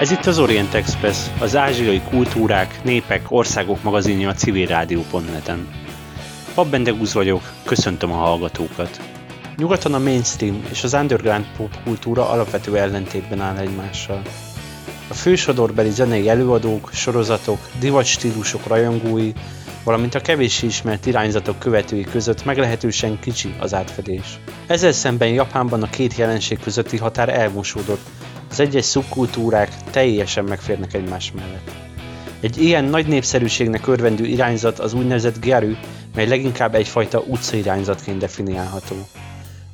Ez itt az Orient Express, az ázsiai kultúrák, népek, országok magazinja a civilrádió.net-en. Pabbendegúz vagyok, köszöntöm a hallgatókat. Nyugaton a mainstream és az underground pop kultúra alapvető ellentétben áll egymással. A fősodorbeli zenei előadók, sorozatok, divat stílusok rajongói, valamint a kevéssé ismert irányzatok követői között meglehetősen kicsi az átfedés. Ezzel szemben Japánban a két jelenség közötti határ elmosódott, az egyes szubkultúrák teljesen megférnek egymás mellett. Egy ilyen nagy népszerűségnek örvendő irányzat az úgynevezett Gyaru, mely leginkább egyfajta utcairányzatként definiálható.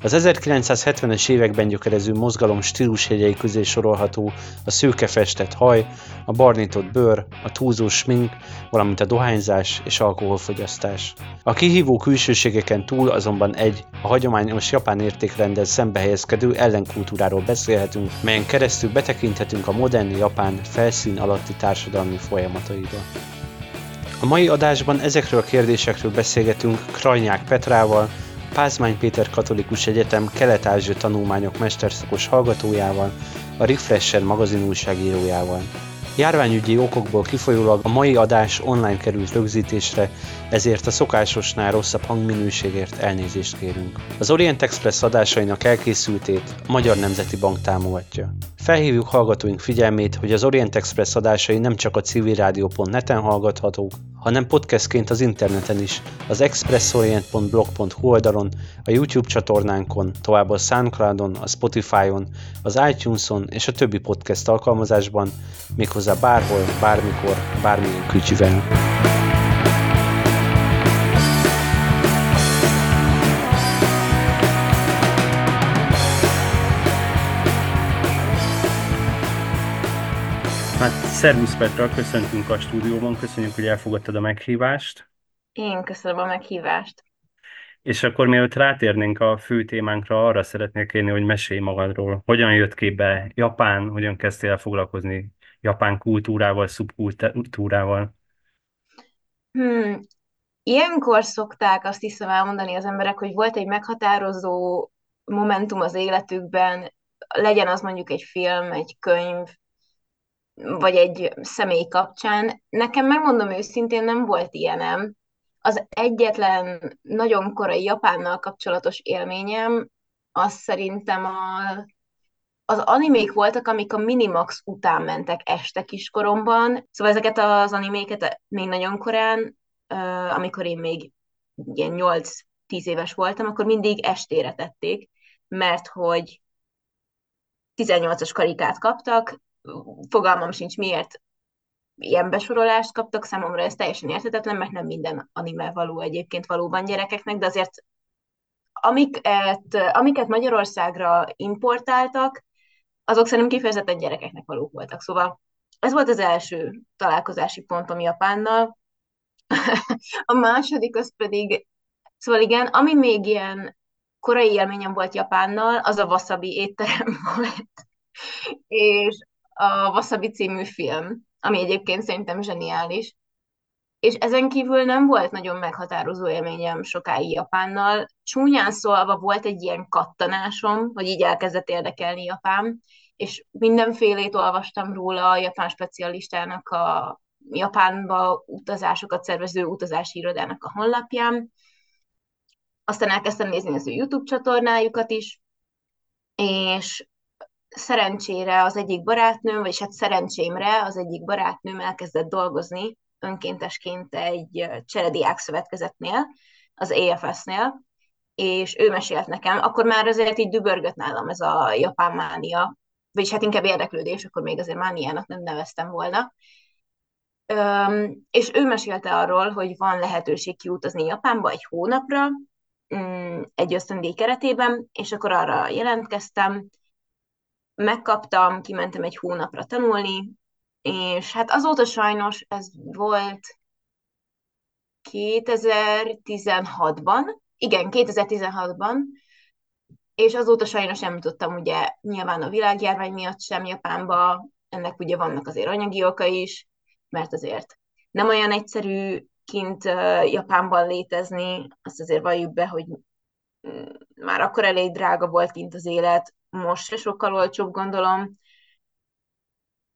Az 1970-es években gyökerező mozgalom stílusjegyei közé sorolható a szőke festett haj, a barnított bőr, a túlzó smink, valamint a dohányzás és alkoholfogyasztás. A kihívó külsőségeken túl azonban egy, a hagyományos japán értékrendel szembe helyezkedő ellenkultúráról beszélhetünk, melyen keresztül betekinthetünk a modern japán felszín alatti társadalmi folyamataiba. A mai adásban ezekről a kérdésekről beszélgetünk Krajnyák Petrával, Pázmány Péter Katolikus Egyetem Kelet-Ázsia tanulmányok mesterszakos hallgatójával, a Refresher magazin újságírójával. Járványügyi okokból kifolyólag a mai adás online került rögzítésre, ezért a szokásosnál rosszabb hangminőségért elnézést kérünk. Az Orient Express adásainak elkészültét a Magyar Nemzeti Bank támogatja. Felhívjuk hallgatóink figyelmét, hogy az Orient Express adásai nem csak a civilrádió.net-en hallgathatók, hanem podcastként az interneten is, az expressorient.blog.hu oldalon, a YouTube csatornánkon, tovább a Soundcloudon, a Spotify-on, az iTunes-on és a többi podcast alkalmazásban, méghozzá bárhol, bármikor, bármilyen kücsivel. Hát, szervusz Petra, köszöntünk a stúdióban, köszönjük, hogy elfogadtad a meghívást. Én köszönöm a meghívást. És akkor mielőtt rátérnénk a fő témánkra, arra szeretnék kérni, hogy mesélj magadról. Hogyan jött képbe Japán, hogyan kezdtél el foglalkozni japán kultúrával, szubkultúrával? Hmm. Ilyenkor szokták azt hiszem elmondani az emberek, hogy volt egy meghatározó momentum az életükben, legyen az mondjuk egy film, egy könyv, vagy egy személy kapcsán. Nekem megmondom őszintén, nem volt ilyenem. Az egyetlen nagyon korai Japánnal kapcsolatos élményem, az szerintem a, az animék voltak, amik a Minimax után mentek este kiskoromban. Szóval ezeket az animéket még nagyon korán, amikor én még ilyen 8-10 éves voltam, akkor mindig estére tették, mert hogy 18-as karikát kaptak, fogalmam sincs miért ilyen besorolást kaptak, számomra ez teljesen érthetetlen, mert nem minden anime való egyébként valóban gyerekeknek, de azért amiket, amiket Magyarországra importáltak, azok szerintem kifejezetten gyerekeknek valók voltak. Szóval ez volt az első találkozási pontom Japánnal. A második az pedig, szóval igen, ami még ilyen korai élményem volt Japánnal, az a Wasabi étterem volt. És a Wasabi című film, ami egyébként szerintem zseniális. És ezen kívül nem volt nagyon meghatározó élményem sokáig Japánnal. Csúnyán szólva volt egy ilyen kattanásom, hogy így elkezdett érdekelni Japán, és mindenfélét olvastam róla a japán specialistának a Japánba utazásokat szervező utazási irodának a honlapján. Aztán elkezdtem nézni az ő YouTube csatornájukat is, és szerencsére az egyik barátnőm, vagyis hát szerencsémre az egyik barátnőm elkezdett dolgozni önkéntesként egy cserediák szövetkezetnél, az AFS-nél, és ő mesélt nekem, akkor már azért így dübörgött nálam ez a japán mánia, vagyis hát inkább érdeklődés, akkor még azért mániának nem neveztem volna. Üm, és ő mesélte arról, hogy van lehetőség kiutazni Japánba egy hónapra, mm, egy ösztöndíj keretében, és akkor arra jelentkeztem, megkaptam, kimentem egy hónapra tanulni, és hát azóta sajnos ez volt 2016-ban, igen, 2016-ban, és azóta sajnos nem tudtam ugye nyilván a világjárvány miatt sem Japánba, ennek ugye vannak azért anyagi oka is, mert azért nem olyan egyszerű kint Japánban létezni, azt azért valljuk be, hogy mm, már akkor elég drága volt kint az élet, most se sokkal olcsóbb, gondolom.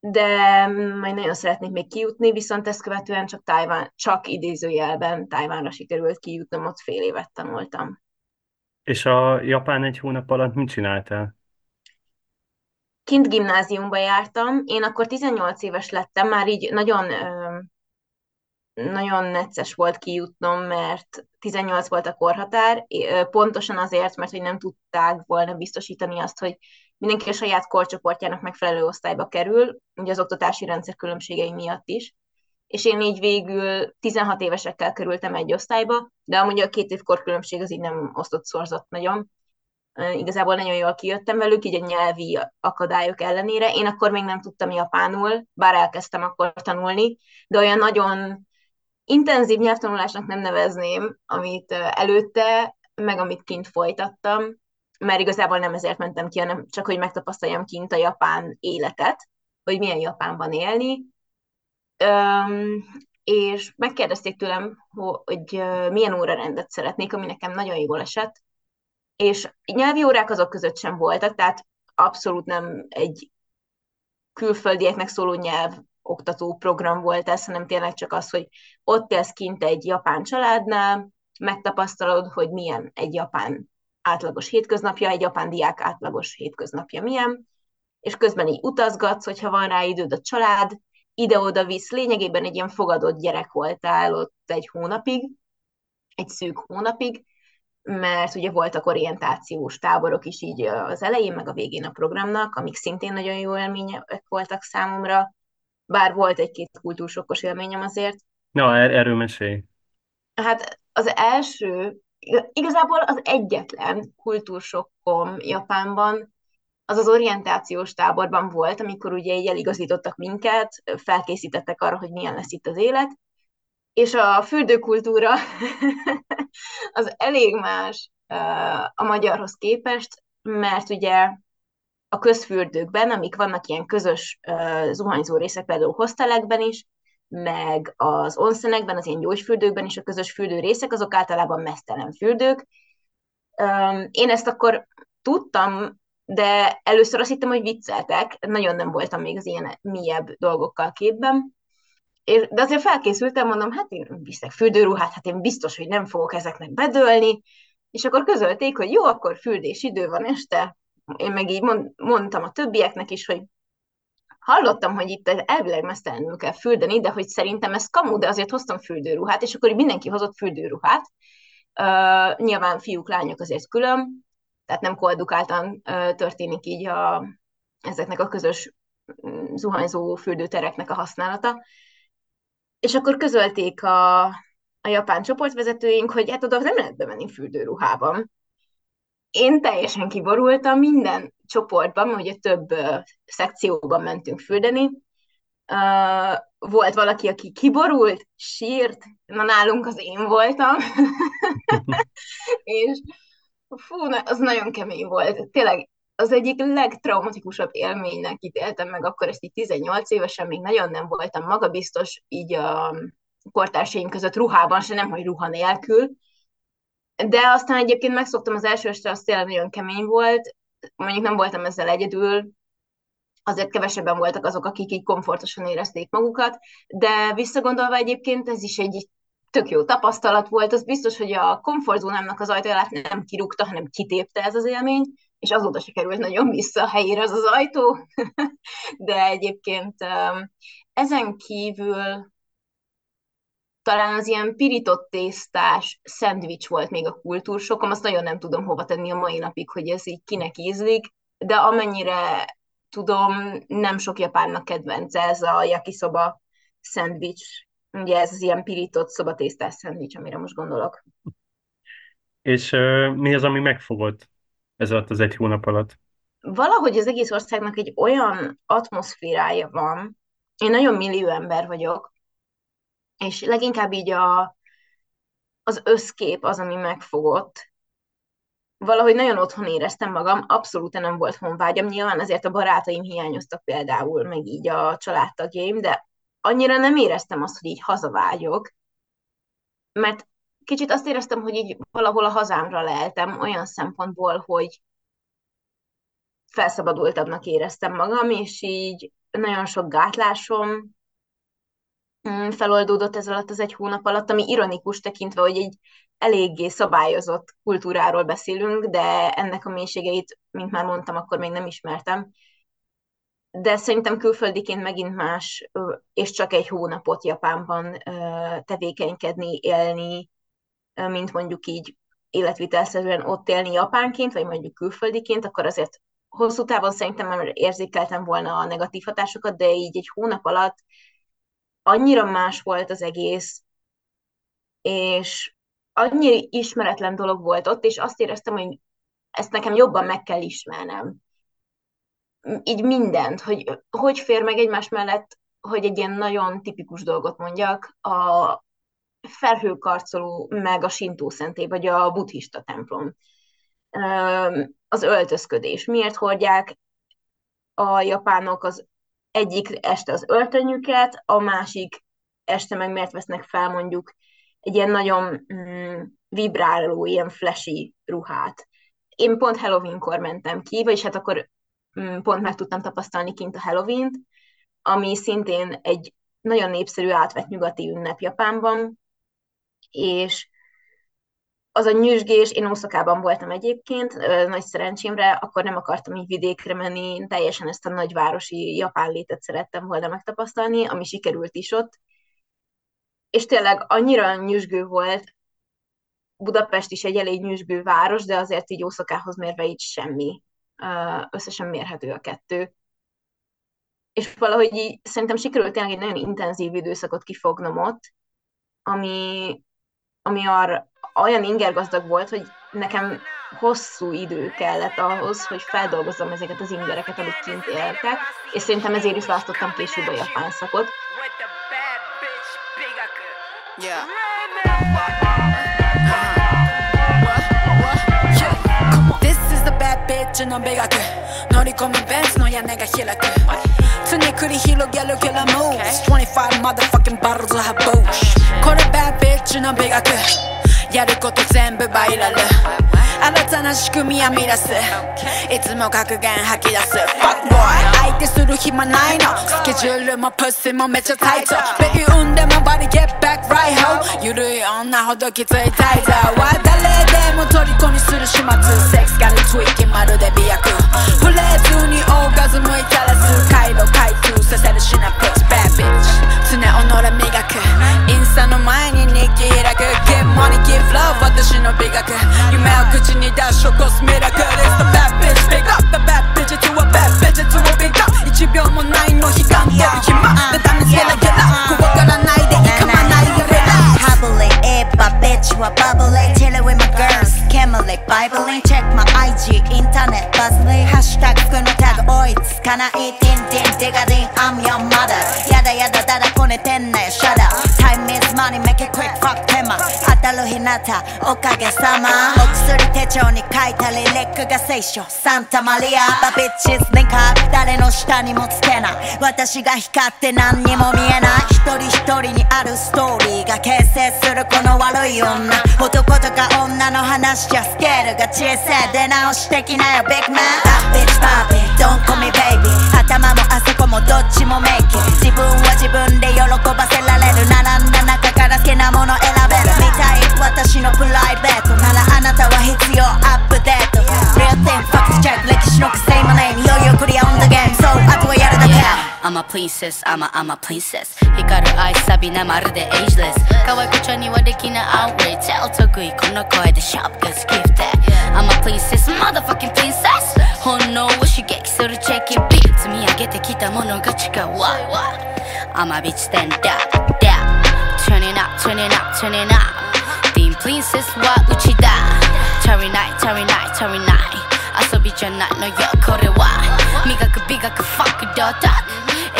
De majd nagyon szeretnék még kijutni, viszont ezt követően csak Tájván, csak idézőjelben Tájvánra sikerült kijutnom, ott fél évet tanultam. És a Japán egy hónap alatt mit csináltál? Kint gimnáziumba jártam, én akkor 18 éves lettem, már így nagyon nagyon necces volt kijutnom, mert 18 volt a korhatár, pontosan azért, mert hogy nem tudták volna biztosítani azt, hogy mindenki a saját korcsoportjának megfelelő osztályba kerül, ugye az oktatási rendszer különbségei miatt is. És én így végül 16 évesekkel kerültem egy osztályba, de amúgy a két év korkülönbség az így nem osztott szorzott nagyon. Igazából nagyon jól kijöttem velük, így a nyelvi akadályok ellenére. Én akkor még nem tudtam japánul, bár elkezdtem akkor tanulni, de olyan nagyon intenzív nyelvtanulásnak nem nevezném, amit előtte, meg amit kint folytattam, mert igazából nem ezért mentem ki, hanem csak, hogy megtapasztaljam kint a japán életet, hogy milyen Japánban élni. Üm, és megkérdezték tőlem, hogy milyen órarendet szeretnék, ami nekem nagyon jól esett, és nyelvi órák azok között sem voltak, tehát abszolút nem egy külföldieknek szóló nyelv oktató program volt ez, hanem tényleg csak az, hogy ott élsz kint egy japán családnál, megtapasztalod, hogy milyen egy japán átlagos hétköznapja, egy japán diák átlagos hétköznapja milyen, és közben így utazgatsz, hogyha van rá időd a család, ide-oda visz, lényegében egy ilyen fogadott gyerek voltál ott egy hónapig, egy szűk hónapig, mert ugye voltak orientációs táborok is így az elején, meg a végén a programnak, amik szintén nagyon jó élmények voltak számomra, bár volt egy-két kultúrsokkos élményem azért. Na, er- erről mesélj. Hát az első, igazából az egyetlen kultúrsokkom Japánban, az az orientációs táborban volt, amikor ugye így eligazítottak minket, felkészítettek arra, hogy milyen lesz itt az élet, és a fürdőkultúra az elég más a magyarhoz képest, mert ugye a közfürdőkben, amik vannak ilyen közös uh, zuhanyzó részek, például hostelekben is, meg az onszenekben, az ilyen gyógyfürdőkben is a közös fürdő részek, azok általában mesztelen fürdők. Én ezt akkor tudtam, de először azt hittem, hogy vicceltek, nagyon nem voltam még az ilyen mélyebb dolgokkal képben, és, de azért felkészültem, mondom, hát én viszek fürdőruhát, hát én biztos, hogy nem fogok ezeknek bedőlni, és akkor közölték, hogy jó, akkor fürdés idő van este, én meg így mond, mondtam a többieknek is, hogy hallottam, hogy itt elvileg mesztelenül kell fürdeni, de hogy szerintem ez kamu, de azért hoztam fürdőruhát, és akkor mindenki hozott fürdőruhát. Uh, nyilván fiúk, lányok azért külön, tehát nem koedukáltan uh, történik így a, ezeknek a közös mm, zuhanyzó fürdőtereknek a használata. És akkor közölték a, a japán csoportvezetőink, hogy hát oda nem lehet bemenni fürdőruhában én teljesen kiborultam minden csoportban, ugye több szekcióban mentünk fürdeni. Volt valaki, aki kiborult, sírt, na nálunk az én voltam. és fú, az nagyon kemény volt. Tényleg az egyik legtraumatikusabb élménynek ítéltem meg, akkor ezt így 18 évesen még nagyon nem voltam magabiztos, így a kortársaim között ruhában, se nem, hogy ruha nélkül, de aztán egyébként megszoktam az első este, az tényleg nagyon kemény volt, mondjuk nem voltam ezzel egyedül, azért kevesebben voltak azok, akik így komfortosan érezték magukat, de visszagondolva egyébként ez is egy tök jó tapasztalat volt, az biztos, hogy a komfortzónámnak az ajtaját nem kirúgta, hanem kitépte ez az élmény, és azóta se került nagyon vissza a helyére az az ajtó, de egyébként ezen kívül talán az ilyen pirított tésztás szendvics volt még a kultúrsokom, azt nagyon nem tudom hova tenni a mai napig, hogy ez így kinek ízlik, de amennyire tudom, nem sok japánnak kedvence ez a yakisoba szendvics, ugye ez az ilyen pirított szobatésztás szendvics, amire most gondolok. És uh, mi az, ami megfogott ez alatt az egy hónap alatt? Valahogy az egész országnak egy olyan atmoszférája van, én nagyon millió ember vagyok, és leginkább így a, az összkép az, ami megfogott. Valahogy nagyon otthon éreztem magam, abszolút nem volt honvágyam, nyilván azért a barátaim hiányoztak például, meg így a családtagjaim, de annyira nem éreztem azt, hogy így hazavágyok, mert kicsit azt éreztem, hogy így valahol a hazámra leltem olyan szempontból, hogy felszabadultabbnak éreztem magam, és így nagyon sok gátlásom feloldódott ez alatt az egy hónap alatt, ami ironikus tekintve, hogy egy eléggé szabályozott kultúráról beszélünk, de ennek a mélységeit, mint már mondtam, akkor még nem ismertem. De szerintem külföldiként megint más, és csak egy hónapot Japánban tevékenykedni, élni, mint mondjuk így életvitelszerűen ott élni japánként, vagy mondjuk külföldiként, akkor azért hosszú távon szerintem már érzékeltem volna a negatív hatásokat, de így egy hónap alatt annyira más volt az egész, és annyira ismeretlen dolog volt ott, és azt éreztem, hogy ezt nekem jobban meg kell ismernem. Így mindent, hogy hogy fér meg egymás mellett, hogy egy ilyen nagyon tipikus dolgot mondjak, a felhőkarcoló meg a sintó szentély, vagy a buddhista templom. Az öltözködés. Miért hordják a japánok az egyik este az öltönyüket, a másik este meg miért vesznek fel mondjuk egy ilyen nagyon mm, vibráló, ilyen flashy ruhát. Én pont Halloween-kor mentem ki, vagyis hát akkor mm, pont meg tudtam tapasztalni kint a Halloween-t, ami szintén egy nagyon népszerű átvett nyugati ünnep Japánban, és az a nyüzsgés, én Oszakában voltam egyébként, nagy szerencsémre, akkor nem akartam így vidékre menni, én teljesen ezt a nagyvárosi japán létet szerettem volna megtapasztalni, ami sikerült is ott, és tényleg annyira nyüzsgő volt, Budapest is egy elég nyüzsgő város, de azért így Ószakához mérve így semmi. Összesen mérhető a kettő. És valahogy így szerintem sikerült tényleg egy nagyon intenzív időszakot kifognom ott, ami, ami arra, olyan ingergazdag volt, hogy nekem hosszú idő kellett ahhoz, hogy feldolgozzam ezeket az ingereket, amit kint éltek, és szerintem ezért is választottam később a japán szakot. Yeah. 常繰り広げるキャラモー25 motherfucking bottles of her boosh Call it bad bitch 넌 やること全部バイラル 新たな仕組みは見出す。いつも格言吐き出す。Fuck boy 相手する暇ないの。スケジュールもプッシもめっちゃタイト。ベビー産んでもバディ get back right home ゆるい女ほどきついタイザーは誰でも虜にする始末。セックスガルツイッキまるで美薬。フレーズにオーガズムいたらす回路開通させるシナプス。Bad bitch 常己磨く。インスタの前に日記開く。Get money give love 私の美学。夢を口に出し起こすミラクル It's the bad bitch big up the bad bitch to a bad bitch to a big up 1秒もないの悲願飛び暇でダメゲラゲラ怖がらないでいかまないで Relax Bubbly, it, but bitch, what bubbly Chillin' with my girls, Camely, Bibling Check my IG, internet, buzzly Hashtag 服のタグ追いつかないティンティン、ディガディン I'm your mother やだやだだだこねてんなよ Shut up Time is money, make it quick, fuck 手間当たる日向おかげさま。お薬手帳に書いたリレックが聖書。サンタマリア。バビッチズネカ誰の下にもつけない。私が光って何にも見えない。一人一人にあるストーリーが形成するこの悪い女。男とか女の話じゃスケールが小さい。出直してきなよビッグマン。バッビッチバービー Don't call me baby. 頭もあそこもどっちもメイキ自分は自分で喜ばせられる。並んだ中から好きなもの選べる。見たい私のプライベートならあなたは必要アップデート Real thing, fuck the check 歴史の癖もねいよいよクリア on the game So あとはやるだけ I'm a princess, I'm a, I'm a princess 光る愛サビなまるで ageless 可愛くちゃにはできない outrage お得意この声でシャープが好きって I'm a princess, motherfucking princess 本能を刺激するチェキビ積み上げてきたものが違う I'm a bitch stand up, down Turning up, turning up, turning up ない遊びじゃないのよこれは磨く美学ファックドット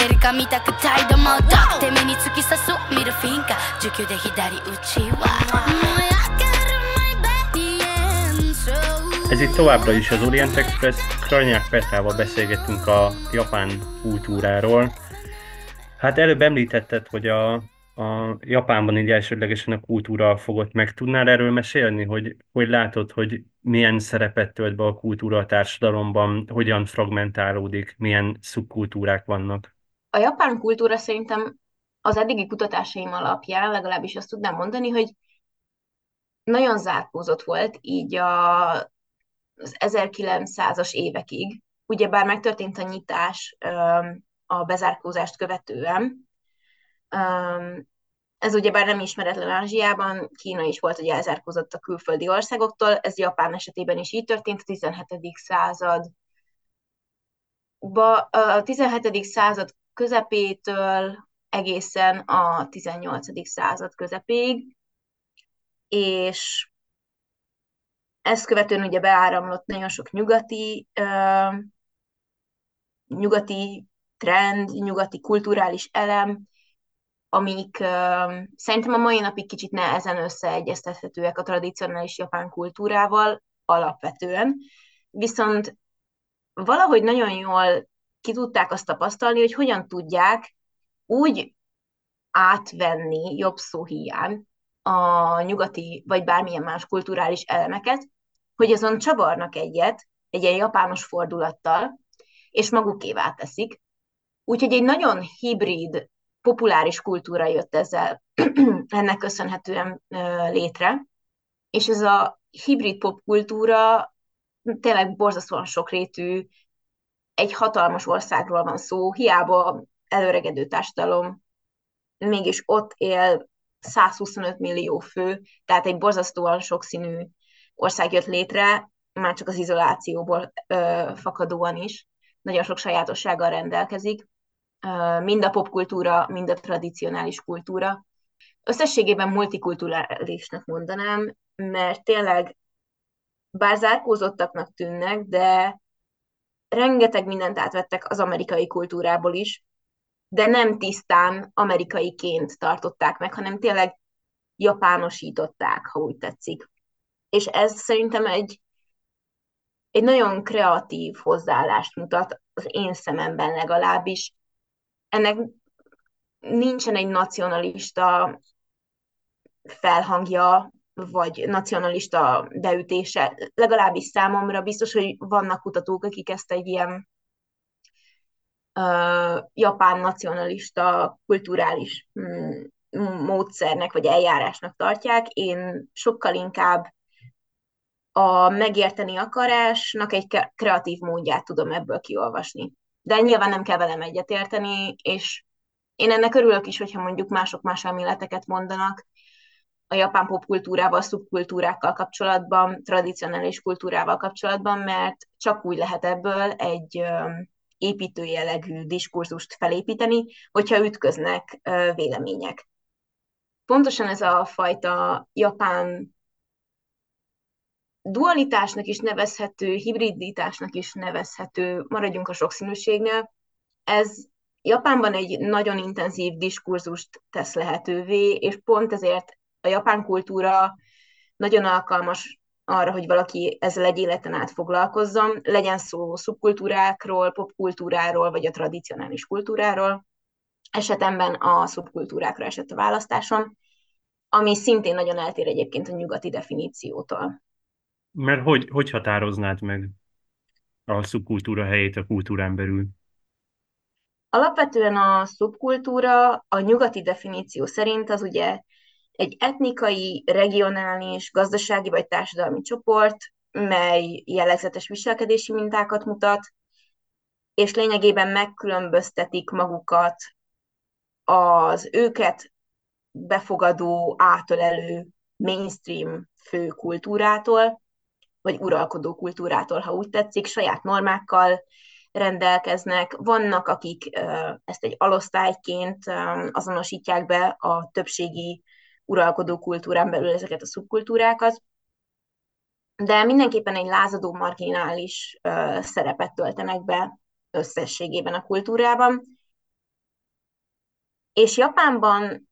エリカ見たく態度もドッて目に突き刺すミルフィンガー19で左打ちは Ez itt továbbra is az Orient Express. Krajnyák Petrával beszélgettünk a japán kultúráról. Hát előbb említetted, hogy a, a Japánban így elsődlegesen a kultúra fogott meg. Tudnál erről mesélni, hogy, hogy látod, hogy milyen szerepet tölt be a kultúra a társadalomban, hogyan fragmentálódik, milyen szubkultúrák vannak? A japán kultúra szerintem az eddigi kutatásaim alapján legalábbis azt tudnám mondani, hogy nagyon zárkózott volt így a, az 1900-as évekig. Ugyebár megtörtént a nyitás a bezárkózást követően. Ez ugyebár nem ismeretlen Ázsiában, Kína is volt, hogy elzárkózott a külföldi országoktól, ez Japán esetében is így történt a 17. század. A 17. század közepétől egészen a 18. század közepéig, és ezt követően ugye beáramlott nagyon sok nyugati, uh, nyugati trend, nyugati kulturális elem, amik uh, szerintem a mai napig kicsit nehezen összeegyeztethetőek a tradicionális japán kultúrával alapvetően, viszont valahogy nagyon jól ki tudták azt tapasztalni, hogy hogyan tudják úgy átvenni jobb szó hiány a nyugati vagy bármilyen más kulturális elemeket, hogy azon csavarnak egyet, egy ilyen japános fordulattal, és magukévá teszik. Úgyhogy egy nagyon hibrid, populáris kultúra jött ezzel ennek köszönhetően létre, és ez a hibrid popkultúra tényleg borzasztóan sokrétű, egy hatalmas országról van szó, hiába előregedő társadalom, mégis ott él 125 millió fő, tehát egy borzasztóan sokszínű ország jött létre, már csak az izolációból ö, fakadóan is. Nagyon sok sajátossággal rendelkezik, mind a popkultúra, mind a tradicionális kultúra. Összességében multikulturálisnak mondanám, mert tényleg bár zárkózottaknak tűnnek, de rengeteg mindent átvettek az amerikai kultúrából is, de nem tisztán amerikaiként tartották meg, hanem tényleg japánosították, ha úgy tetszik. És ez szerintem egy, egy nagyon kreatív hozzáállást mutat az én szememben legalábbis. Ennek nincsen egy nacionalista felhangja, vagy nacionalista beütése. Legalábbis számomra biztos, hogy vannak kutatók, akik ezt egy ilyen uh, japán nacionalista kulturális mm, módszernek vagy eljárásnak tartják. Én sokkal inkább a megérteni akarásnak egy kreatív módját tudom ebből kiolvasni. De nyilván nem kell velem egyetérteni, és én ennek örülök is, hogyha mondjuk mások más elméleteket mondanak a japán popkultúrával, szubkultúrákkal kapcsolatban, tradicionális kultúrával kapcsolatban, mert csak úgy lehet ebből egy építő jellegű diskurzust felépíteni, hogyha ütköznek vélemények. Pontosan ez a fajta japán dualitásnak is nevezhető, hibriditásnak is nevezhető, maradjunk a sokszínűségnél, ez Japánban egy nagyon intenzív diskurzust tesz lehetővé, és pont ezért a japán kultúra nagyon alkalmas arra, hogy valaki ezzel egy életen át foglalkozzon, legyen szó szubkultúrákról, popkultúráról, vagy a tradicionális kultúráról. Esetemben a szubkultúrákra esett a választásom, ami szintén nagyon eltér egyébként a nyugati definíciótól. Mert hogy, hogy határoznád meg a szubkultúra helyét a kultúrán belül? Alapvetően a szubkultúra a nyugati definíció szerint az ugye egy etnikai, regionális, gazdasági vagy társadalmi csoport, mely jellegzetes viselkedési mintákat mutat, és lényegében megkülönböztetik magukat az őket befogadó, átölelő mainstream fő kultúrától, vagy uralkodó kultúrától, ha úgy tetszik, saját normákkal rendelkeznek. Vannak, akik ezt egy alosztályként azonosítják be a többségi uralkodó kultúrán belül ezeket a szubkultúrákat, de mindenképpen egy lázadó marginális szerepet töltenek be összességében a kultúrában. És Japánban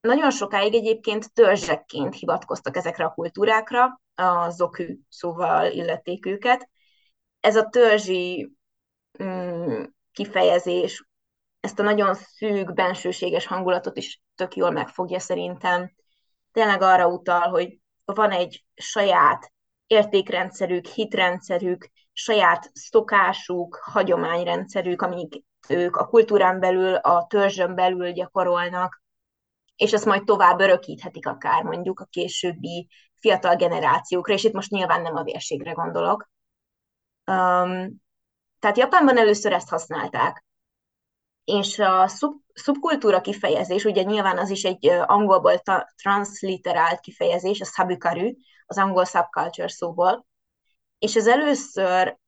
nagyon sokáig egyébként törzsekként hivatkoztak ezekre a kultúrákra, a zoku szóval illették őket. Ez a törzsi mm, kifejezés ezt a nagyon szűk, bensőséges hangulatot is tök jól megfogja szerintem. Tényleg arra utal, hogy van egy saját értékrendszerük, hitrendszerük, saját szokásuk, hagyományrendszerük, amik ők a kultúrán belül, a törzsön belül gyakorolnak, és ezt majd tovább örökíthetik akár mondjuk a későbbi fiatal generációkra, és itt most nyilván nem a vérségre gondolok. Um, tehát Japánban először ezt használták. És a szub, szubkultúra kifejezés, ugye nyilván az is egy angolból ta, transliterált kifejezés, a sabukaru, az angol subculture szóból, és ez először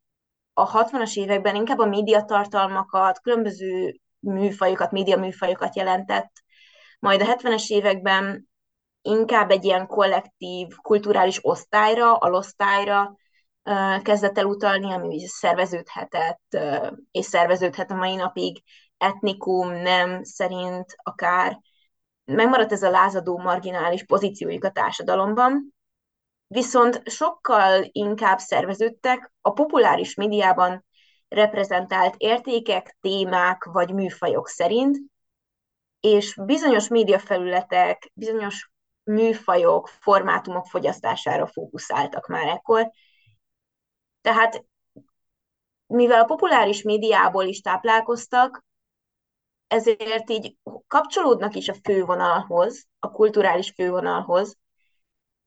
a 60-as években inkább a médiatartalmakat, különböző műfajokat, média műfajokat jelentett, majd a 70-es években inkább egy ilyen kollektív, kulturális osztályra, alosztályra kezdett el utalni, ami szerveződhetett, és szerveződhet a mai napig etnikum, nem szerint akár. Megmaradt ez a lázadó, marginális pozíciójuk a társadalomban, viszont sokkal inkább szerveződtek a populáris médiában reprezentált értékek, témák vagy műfajok szerint, és bizonyos médiafelületek, bizonyos műfajok, formátumok fogyasztására fókuszáltak már ekkor. Tehát mivel a populáris médiából is táplálkoztak, ezért így kapcsolódnak is a fővonalhoz, a kulturális fővonalhoz,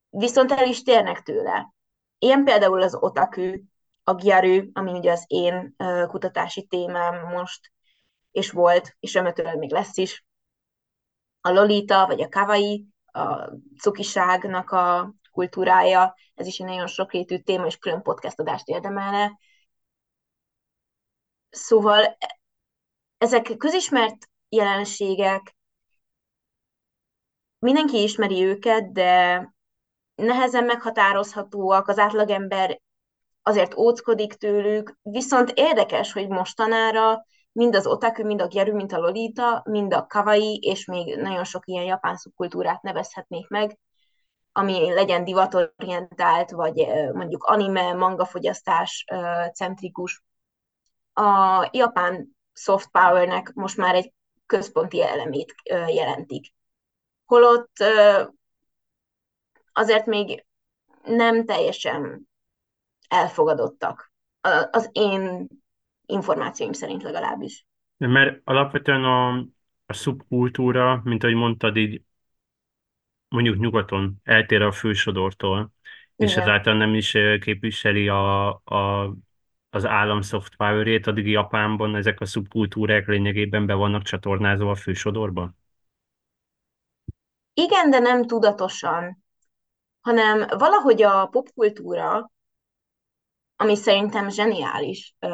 viszont el is térnek tőle. Ilyen például az otaku, a gyaru, ami ugye az én kutatási témám most, és volt, és remélhetőleg még lesz is. A lolita, vagy a kawaii, a cukiságnak a kultúrája, ez is egy nagyon sokrétű téma, és külön podcast adást érdemelne. Szóval ezek közismert jelenségek, mindenki ismeri őket, de nehezen meghatározhatóak, az átlagember azért óckodik tőlük, viszont érdekes, hogy mostanára mind az otaku, mind a gyaru, mind a lolita, mind a kawaii, és még nagyon sok ilyen japán szubkultúrát nevezhetnék meg, ami legyen divatorientált, vagy mondjuk anime, manga fogyasztás centrikus. A japán soft powernek most már egy központi elemét jelentik. Holott azért még nem teljesen elfogadottak. Az én információim szerint legalábbis. Mert alapvetően a, a szubkultúra, mint ahogy mondtad, így mondjuk nyugaton eltér a fősodortól, Igen. és ezáltal nem is képviseli a, a, az állam soft power-ét, addig Japánban ezek a szubkultúrák lényegében be vannak csatornázva a fősodorban? Igen, de nem tudatosan, hanem valahogy a popkultúra ami szerintem zseniális ö,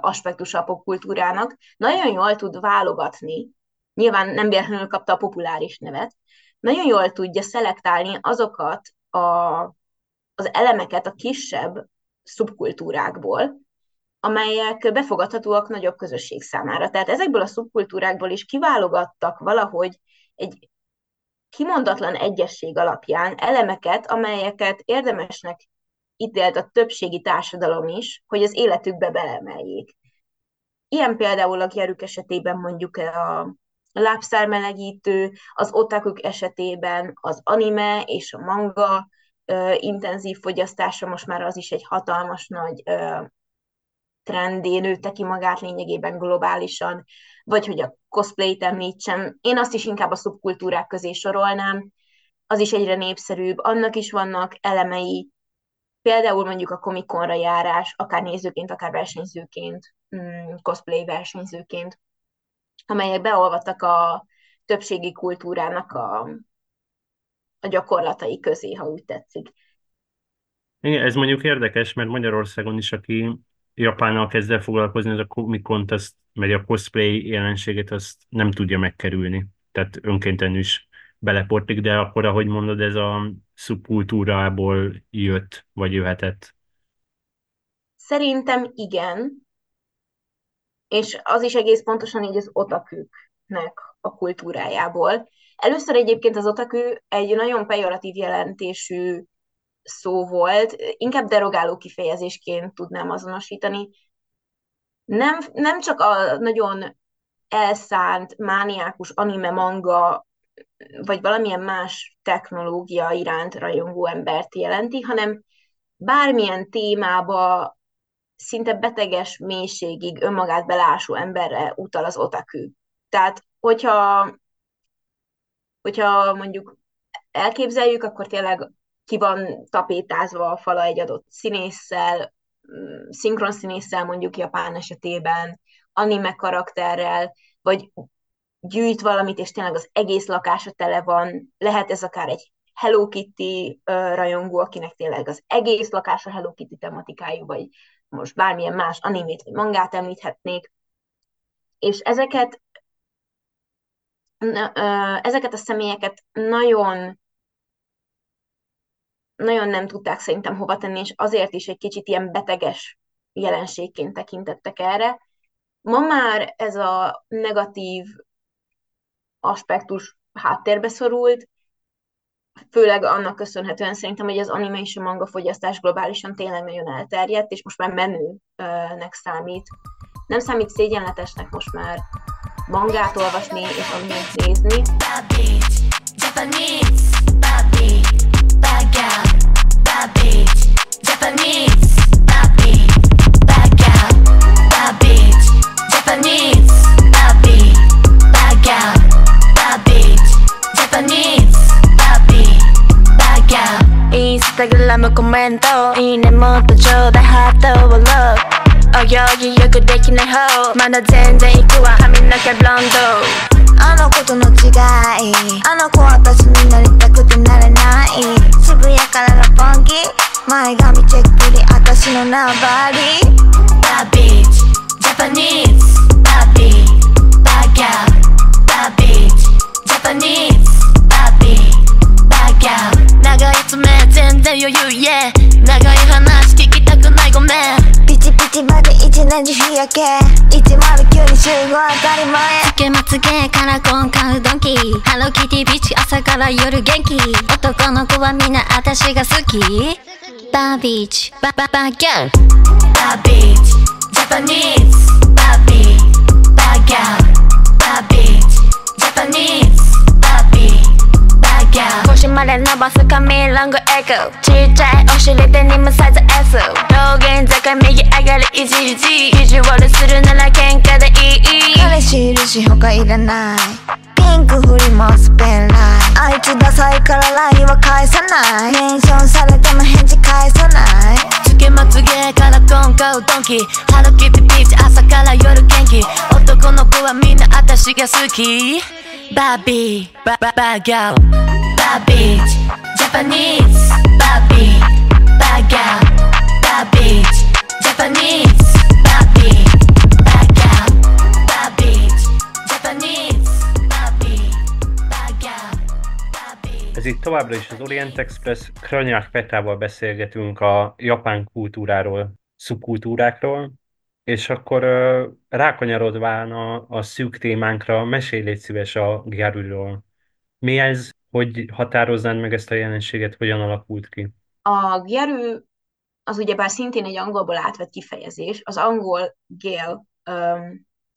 aspektusa a popkultúrának, nagyon jól tud válogatni, nyilván nem véletlenül kapta a populáris nevet, nagyon jól tudja szelektálni azokat a, az elemeket a kisebb szubkultúrákból, amelyek befogadhatóak nagyobb közösség számára. Tehát ezekből a szubkultúrákból is kiválogattak valahogy egy kimondatlan egyesség alapján elemeket, amelyeket érdemesnek ítélt a többségi társadalom is, hogy az életükbe belemeljék. Ilyen például a gyerük esetében mondjuk a lábszármelegítő, az otakuk esetében az anime és a manga ö, intenzív fogyasztása, most már az is egy hatalmas nagy ö, trendé nőtte ki magát lényegében globálisan, vagy hogy a cosplayt említsem. Én azt is inkább a szubkultúrák közé sorolnám, az is egyre népszerűbb, annak is vannak elemei, Például mondjuk a komikonra járás, akár nézőként, akár versenyzőként, mm, cosplay versenyzőként, amelyek beolvadtak a többségi kultúrának a, a gyakorlatai közé, ha úgy tetszik. Igen, ez mondjuk érdekes, mert Magyarországon is, aki Japánnal kezd el foglalkozni, ez a komikont, azt, meg a cosplay jelenséget, azt nem tudja megkerülni. Tehát önkénten is beleportik, de akkor, ahogy mondod, ez a szubkultúrából jött, vagy jöhetett? Szerintem igen, és az is egész pontosan így az otaküknek a kultúrájából. Először egyébként az otakű egy nagyon pejoratív jelentésű szó volt, inkább derogáló kifejezésként tudnám azonosítani. Nem, nem csak a nagyon elszánt, mániákus anime manga vagy valamilyen más technológia iránt rajongó embert jelenti, hanem bármilyen témába szinte beteges mélységig önmagát belásó emberre utal az otaku. Tehát, hogyha, hogyha mondjuk elképzeljük, akkor tényleg ki van tapétázva a fala egy adott színésszel, mm, szinkron színésszel mondjuk Japán esetében, anime karakterrel, vagy gyűjt valamit, és tényleg az egész lakása tele van. Lehet ez akár egy Hello Kitty rajongó, akinek tényleg az egész lakása Hello Kitty tematikájú, vagy most bármilyen más animét vagy mangát említhetnék. És ezeket ezeket a személyeket nagyon nagyon nem tudták szerintem hova tenni, és azért is egy kicsit ilyen beteges jelenségként tekintettek erre. Ma már ez a negatív aspektus háttérbe szorult, főleg annak köszönhetően szerintem, hogy az anime és a manga fogyasztás globálisan tényleg nagyon elterjedt, és most már menőnek számít. Nem számít szégyenletesnek most már mangát olvasni és animét nézni. Japanese, Instagram コメントいいねもっとちょうだいハートをロック泳ぎよくできない方まだ全然行くわ髪の毛ブロンドあの子との違いあの子私になりたくてなれない渋谷から六本木前髪チェックに私のナンバリバービーチジャパニーズバービーバーギャルバービーチジャパニーズ長い爪全然余裕 yeah 長い話聞きたくないごめん。ピチピチまで一年中日焼け。109に集合当たり前。つけまつげからコンカウドンキハローキティビーチ朝から夜元気。男の子はみんな私が好き。バービーチバババギャルバービーチジャパニーズバービーバーギャルバービーチジャパニーズ腰まで伸ばす髪ロングエコちっちゃいお尻デニムサイズ S 道玄坂右上がりいじじビジュアルするなら喧嘩でいい。彼氏いるし他いらない。ピンク振りもスペンライあいつダサいから LINE は返さない。メンションされても返事返さない。つけまつげからコンカウドンキハロキティビーチ朝から夜元気。男の子はみんな私が好き Barbie, ba ba bad girl. Bad Japanese. Barbie, bad girl. Bad Japanese. Barbie, Ez itt továbbra is az Orient Express. Kranyák Petával beszélgetünk a japán kultúráról, szubkultúrákról, és akkor uh, rákanyarodván a, a szűk témánkra, mesélj légy szíves a Gyarúról. Mi ez, hogy határoznád meg ezt a jelenséget, hogyan alakult ki? A gyerű az ugyebár szintén egy angolból átvett kifejezés. Az angol gél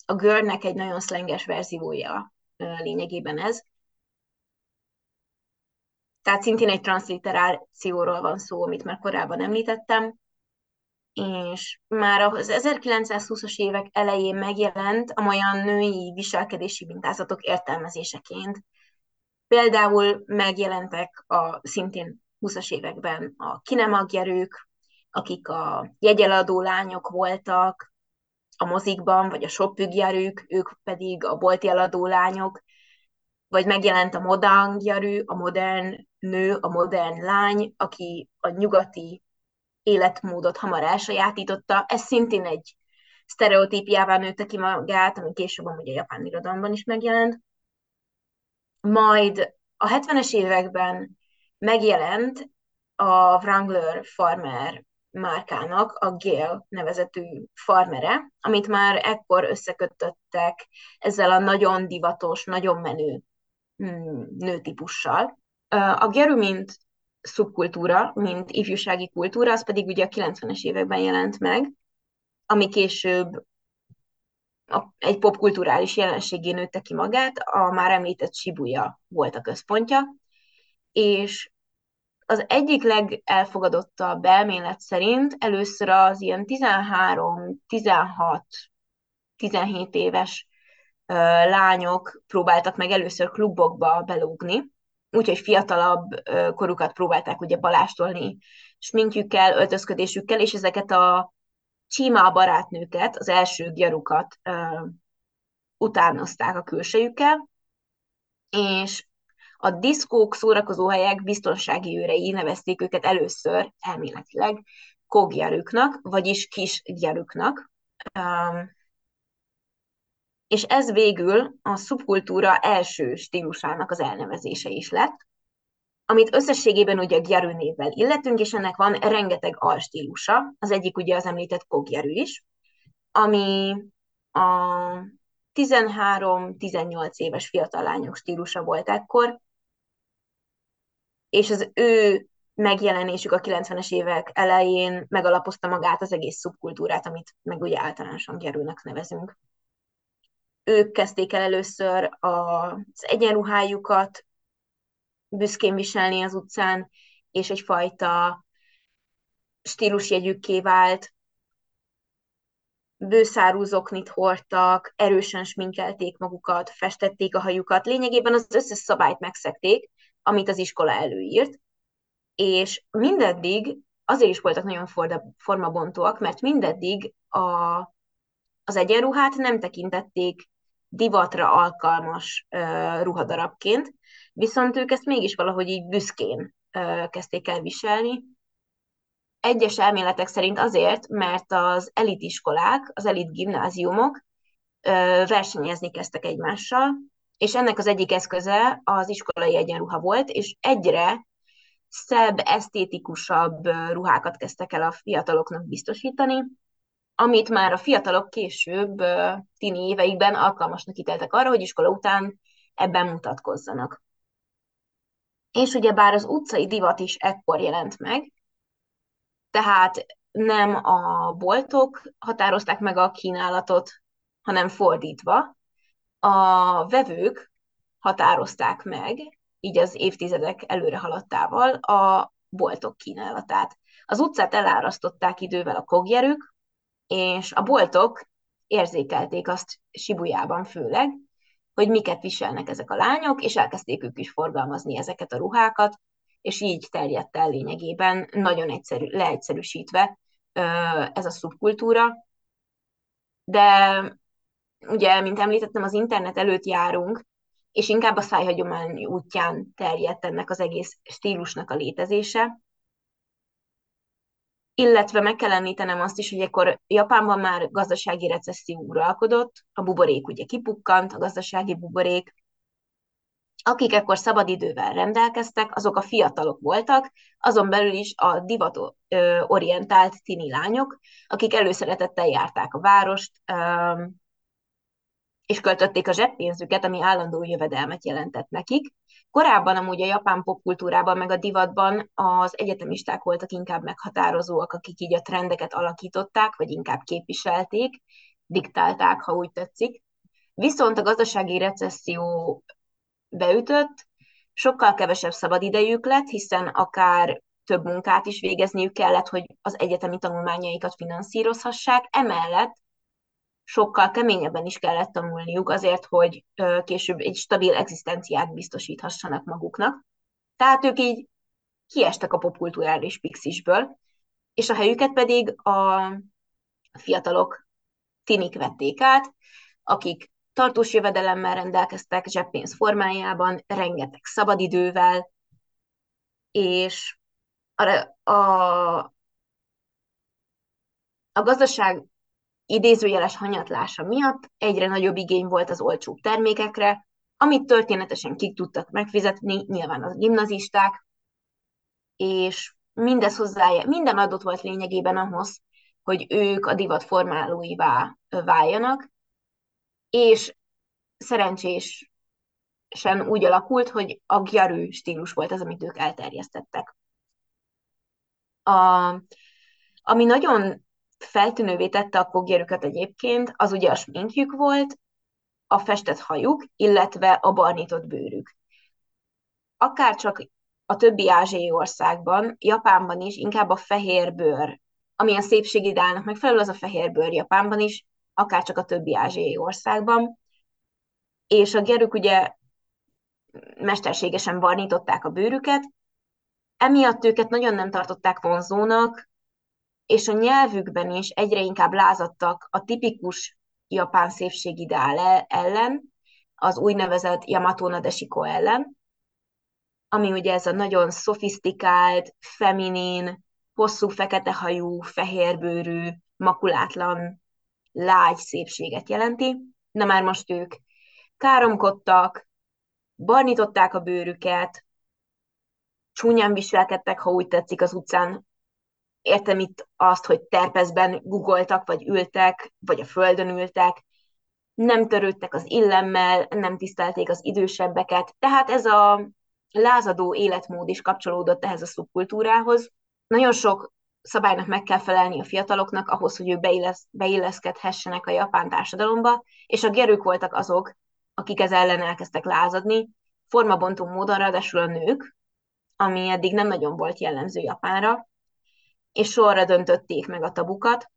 a görnek egy nagyon szlenges verziója lényegében ez. Tehát szintén egy transliterációról van szó, amit már korábban említettem, és már az 1920-as évek elején megjelent a olyan női viselkedési mintázatok értelmezéseként, Például megjelentek a szintén 20-as években a kinemagjerők, akik a jegyeladó lányok voltak a mozikban, vagy a shoppügyjerők, ők pedig a bolti eladó lányok, vagy megjelent a modern gyerű, a modern nő, a modern lány, aki a nyugati életmódot hamar elsajátította. Ez szintén egy sztereotípiává nőtte ki magát, ami később amúgy a japán irodalomban is megjelent. Majd a 70-es években megjelent a Wrangler Farmer márkának a Gale nevezetű farmere, amit már ekkor összekötöttek ezzel a nagyon divatos, nagyon menő hmm, nőtípussal. A Geru, mint szubkultúra, mint ifjúsági kultúra, az pedig ugye a 90-es években jelent meg, ami később egy popkulturális jelenségé nőtte ki magát, a már említett Shibuya volt a központja, és az egyik legelfogadottabb elmélet szerint először az ilyen 13, 16, 17 éves lányok próbáltak meg először klubokba belógni, úgyhogy fiatalabb korukat próbálták ugye balástolni sminkjükkel, öltözködésükkel, és ezeket a csíma barátnőket, az első gyarukat utánozták a külsejükkel, és a diszkók, szórakozóhelyek biztonsági őrei nevezték őket először elméletileg koggyarüknak, vagyis kis gyaruknak. És ez végül a szubkultúra első stílusának az elnevezése is lett, amit összességében ugye Gyaru névvel illetünk, és ennek van rengeteg alstílusa. Az egyik ugye az említett Kogyaru is, ami a 13-18 éves fiatal lányok stílusa volt ekkor, és az ő megjelenésük a 90-es évek elején megalapozta magát az egész szubkultúrát, amit meg ugye általánosan Gerőnek nevezünk. Ők kezdték el először az egyenruhájukat büszkén viselni az utcán, és egyfajta stílusjegyükké vált, bőszárú zoknit hordtak, erősen sminkelték magukat, festették a hajukat, lényegében az összes szabályt megszekték, amit az iskola előírt, és mindeddig azért is voltak nagyon formabontóak, mert mindeddig a, az egyenruhát nem tekintették divatra alkalmas uh, ruhadarabként, viszont ők ezt mégis valahogy így büszkén kezdték el viselni. Egyes elméletek szerint azért, mert az elitiskolák, az elit gimnáziumok versenyezni kezdtek egymással, és ennek az egyik eszköze az iskolai egyenruha volt, és egyre szebb, esztétikusabb ruhákat kezdtek el a fiataloknak biztosítani, amit már a fiatalok később, tini éveikben alkalmasnak ítéltek arra, hogy iskola után ebben mutatkozzanak. És ugye bár az utcai divat is ekkor jelent meg, tehát nem a boltok határozták meg a kínálatot, hanem fordítva, a vevők határozták meg, így az évtizedek előre haladtával a boltok kínálatát. Az utcát elárasztották idővel a kogjerük, és a boltok érzékelték azt Sibujában főleg, hogy miket viselnek ezek a lányok, és elkezdték ők is forgalmazni ezeket a ruhákat, és így terjedt el lényegében, nagyon egyszerű, leegyszerűsítve ez a szubkultúra. De ugye, mint említettem, az internet előtt járunk, és inkább a szájhagyomány útján terjedt ennek az egész stílusnak a létezése. Illetve meg kell említenem azt is, hogy akkor Japánban már gazdasági recesszió uralkodott, a buborék ugye kipukkant, a gazdasági buborék, akik ekkor szabadidővel rendelkeztek, azok a fiatalok voltak, azon belül is a divat orientált tini lányok, akik előszeretettel járták a várost, és költötték a zseppénzüket, ami állandó jövedelmet jelentett nekik. Korábban amúgy a japán popkultúrában, meg a divatban az egyetemisták voltak inkább meghatározóak, akik így a trendeket alakították, vagy inkább képviselték, diktálták, ha úgy tetszik. Viszont a gazdasági recesszió beütött, sokkal kevesebb szabadidejük lett, hiszen akár több munkát is végezniük kellett, hogy az egyetemi tanulmányaikat finanszírozhassák. Emellett sokkal keményebben is kellett tanulniuk azért, hogy később egy stabil egzisztenciát biztosíthassanak maguknak. Tehát ők így kiestek a popkulturális pixisből, és a helyüket pedig a fiatalok tinik vették át, akik tartós jövedelemmel rendelkeztek zseppénz formájában, rengeteg szabadidővel, és a, a, a gazdaság idézőjeles hanyatlása miatt egyre nagyobb igény volt az olcsóbb termékekre, amit történetesen kik tudtak megfizetni, nyilván az gimnazisták, és mindez hozzá, minden adott volt lényegében ahhoz, hogy ők a divat formálóivá váljanak, és szerencsés sem úgy alakult, hogy a gyarű stílus volt az, amit ők elterjesztettek. A, ami nagyon feltűnővé tette a koggyerüket egyébként, az ugye a sminkjük volt, a festett hajuk, illetve a barnított bőrük. Akár csak a többi ázsiai országban, Japánban is inkább a fehér bőr, ami a szépségideálnak megfelelő, az a fehér bőr Japánban is, akár csak a többi ázsiai országban. És a gerük ugye mesterségesen barnították a bőrüket, emiatt őket nagyon nem tartották vonzónak, és a nyelvükben is egyre inkább lázadtak a tipikus japán szépségideál ellen, az úgynevezett Yamato Nadeshiko ellen, ami ugye ez a nagyon szofisztikált, feminin, hosszú fekete hajú, fehérbőrű, makulátlan, lágy szépséget jelenti. Na már most ők káromkodtak, barnították a bőrüket, csúnyán viselkedtek, ha úgy tetszik az utcán. Értem itt azt, hogy terpezben googoltak, vagy ültek, vagy a földön ültek, nem törődtek az illemmel, nem tisztelték az idősebbeket, tehát ez a lázadó életmód is kapcsolódott ehhez a szubkultúrához. Nagyon sok szabálynak meg kell felelni a fiataloknak ahhoz, hogy ők beillesz, beilleszkedhessenek a japán társadalomba, és a gerők voltak azok, akik ez ellen elkezdtek lázadni, formabontó módon ráadásul a nők, ami eddig nem nagyon volt jellemző Japánra, és sorra döntötték meg a tabukat.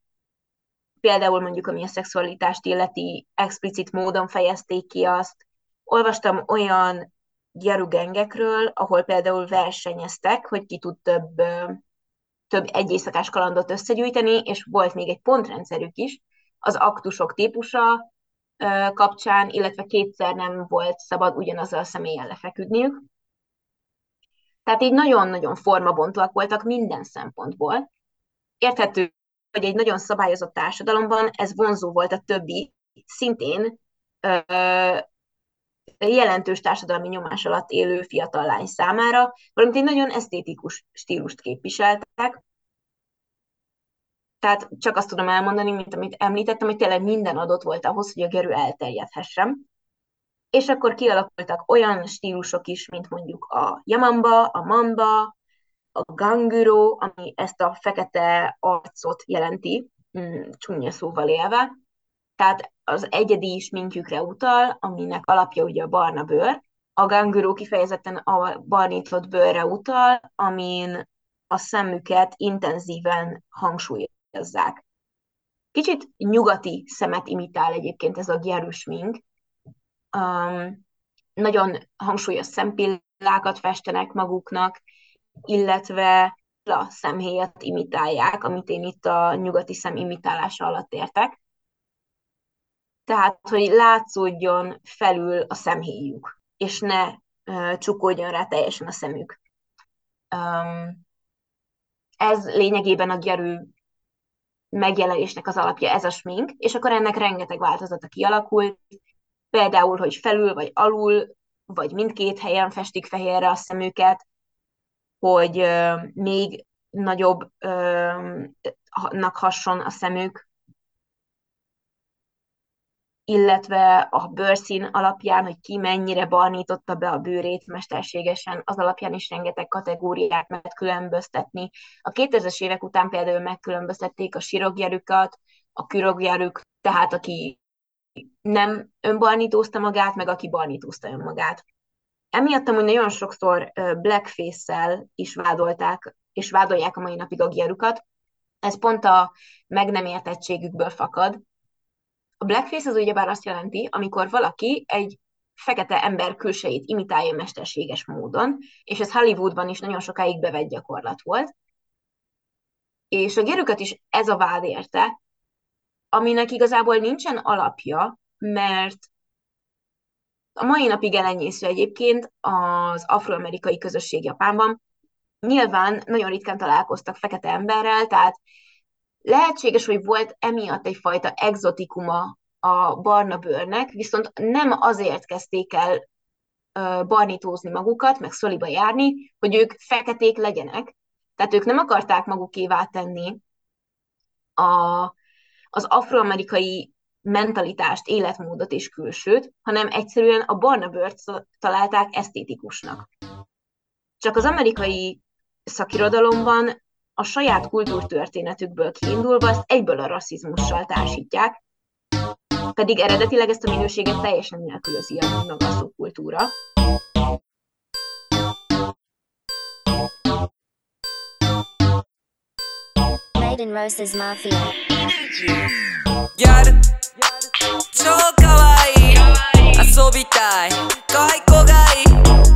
Például mondjuk, ami a szexualitást illeti, explicit módon fejezték ki azt. Olvastam olyan gyerugengekről, ahol például versenyeztek, hogy ki tud több, több egy éjszakás kalandot összegyűjteni, és volt még egy pontrendszerük is, az aktusok típusa kapcsán, illetve kétszer nem volt szabad ugyanazzal a személyen lefeküdniük. Tehát így nagyon-nagyon formabontóak voltak minden szempontból. Érthető, hogy egy nagyon szabályozott társadalomban ez vonzó volt a többi, szintén jelentős társadalmi nyomás alatt élő fiatal lány számára, valamint egy nagyon esztétikus stílust képviseltek. Tehát csak azt tudom elmondani, mint amit említettem, hogy tényleg minden adott volt ahhoz, hogy a gerű elterjedhessen. És akkor kialakultak olyan stílusok is, mint mondjuk a yamamba, a mamba, a ganguro, ami ezt a fekete arcot jelenti, mm, csúnya szóval élve, tehát az egyedi sminkjükre utal, aminek alapja ugye a barna bőr. A ganguró kifejezetten a barnított bőrre utal, amin a szemüket intenzíven hangsúlyozzák. Kicsit nyugati szemet imitál egyébként ez a gyerűs mink. Um, nagyon hangsúlyos szempillákat festenek maguknak, illetve a szemhéjat imitálják, amit én itt a nyugati szem imitálása alatt értek tehát hogy látszódjon felül a szemhéjuk, és ne uh, csukódjon rá teljesen a szemük. Um, ez lényegében a gyerű megjelenésnek az alapja, ez a smink, és akkor ennek rengeteg változata kialakult, például, hogy felül vagy alul, vagy mindkét helyen festik fehérre a szemüket, hogy még nagyobb uh, hasson a szemük, illetve a bőrszín alapján, hogy ki mennyire barnította be a bőrét mesterségesen, az alapján is rengeteg kategóriát meg különböztetni. A 2000-es évek után például megkülönböztették a sirogjerükat, a kürogjerük, tehát aki nem önbarnítózta magát, meg aki barnítózta önmagát. Emiatt amúgy nagyon sokszor blackface-szel is vádolták, és vádolják a mai napig a gyerukat. Ez pont a meg nem értettségükből fakad, a blackface az ugyebár azt jelenti, amikor valaki egy fekete ember külsejét imitálja mesterséges módon, és ez Hollywoodban is nagyon sokáig bevett gyakorlat volt. És a gerüket is ez a vád érte, aminek igazából nincsen alapja, mert a mai napig elenyésző egyébként az afroamerikai közösség Japánban. Nyilván nagyon ritkán találkoztak fekete emberrel, tehát lehetséges, hogy volt emiatt egyfajta exotikuma a barna bőrnek, viszont nem azért kezdték el barnitózni magukat, meg szoliba járni, hogy ők feketék legyenek. Tehát ők nem akarták magukévá tenni a, az afroamerikai mentalitást, életmódot és külsőt, hanem egyszerűen a barna bőrt találták esztétikusnak. Csak az amerikai szakirodalomban a saját kultúrtörténetükből kiindulva ezt egyből a rasszizmussal társítják, pedig eredetileg ezt a minőséget teljesen nélkülözi a maga a Jaden Rose's Mafia. ギャル超かわいい遊びたい可愛い子がいい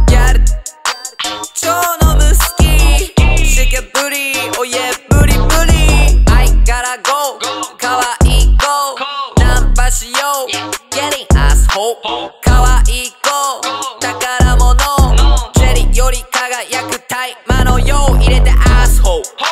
ギャル超飲む好きシケブリおいえブリブリ I gotta go 可愛い子ナンパしよう Getting asshole. 可愛い子宝物ジェリより輝く大麻のよう入れて asshole.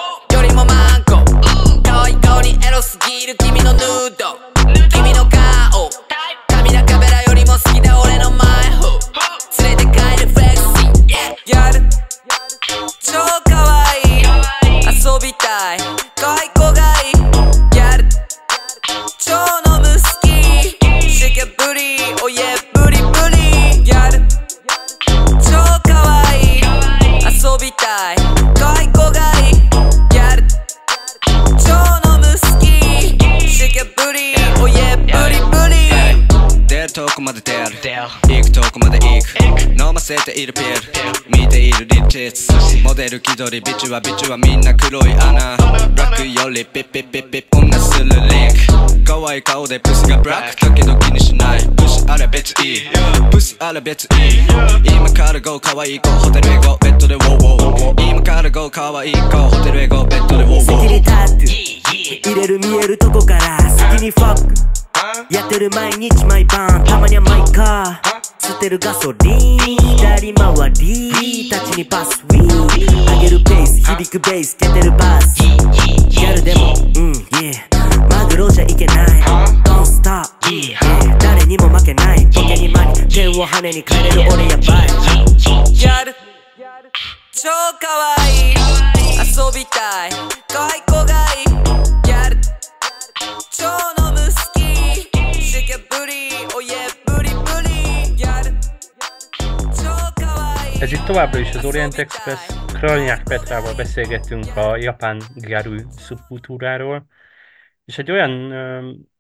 せているピル見ているリッチ。ツモデル気取りビチュはビチュはみんな黒い穴。ラックよりピッピッピッピッ女するリンク。可愛い顔でプスがブラックだけど気にしない。プシあれ別いい。プシあれ別いい。今から GO 可愛い子ホテルへ GO ベッドでウォーウォー。今から GO 可愛い子ホテルへ GO ベッドでウォーウセキュォー入れる見えるとこから好きにファック。やってる毎日毎晩。たまにはマイカー捨てるガソリン左回りたちにパスウィー上げるペース響くベース蹴てるバスギャルでもうん yeah マグロじゃいけない Don't stop yeah 誰にも負けないボケにマニ点を羽に変えれる俺やばいギャル超かわいい遊びたい可愛い子がいいギャル超飲む好きシケブリーおいえ Ez itt továbbra is az Orient Express. Kralnyák Petrával beszélgettünk a japán gyárú szubkultúráról, és egy olyan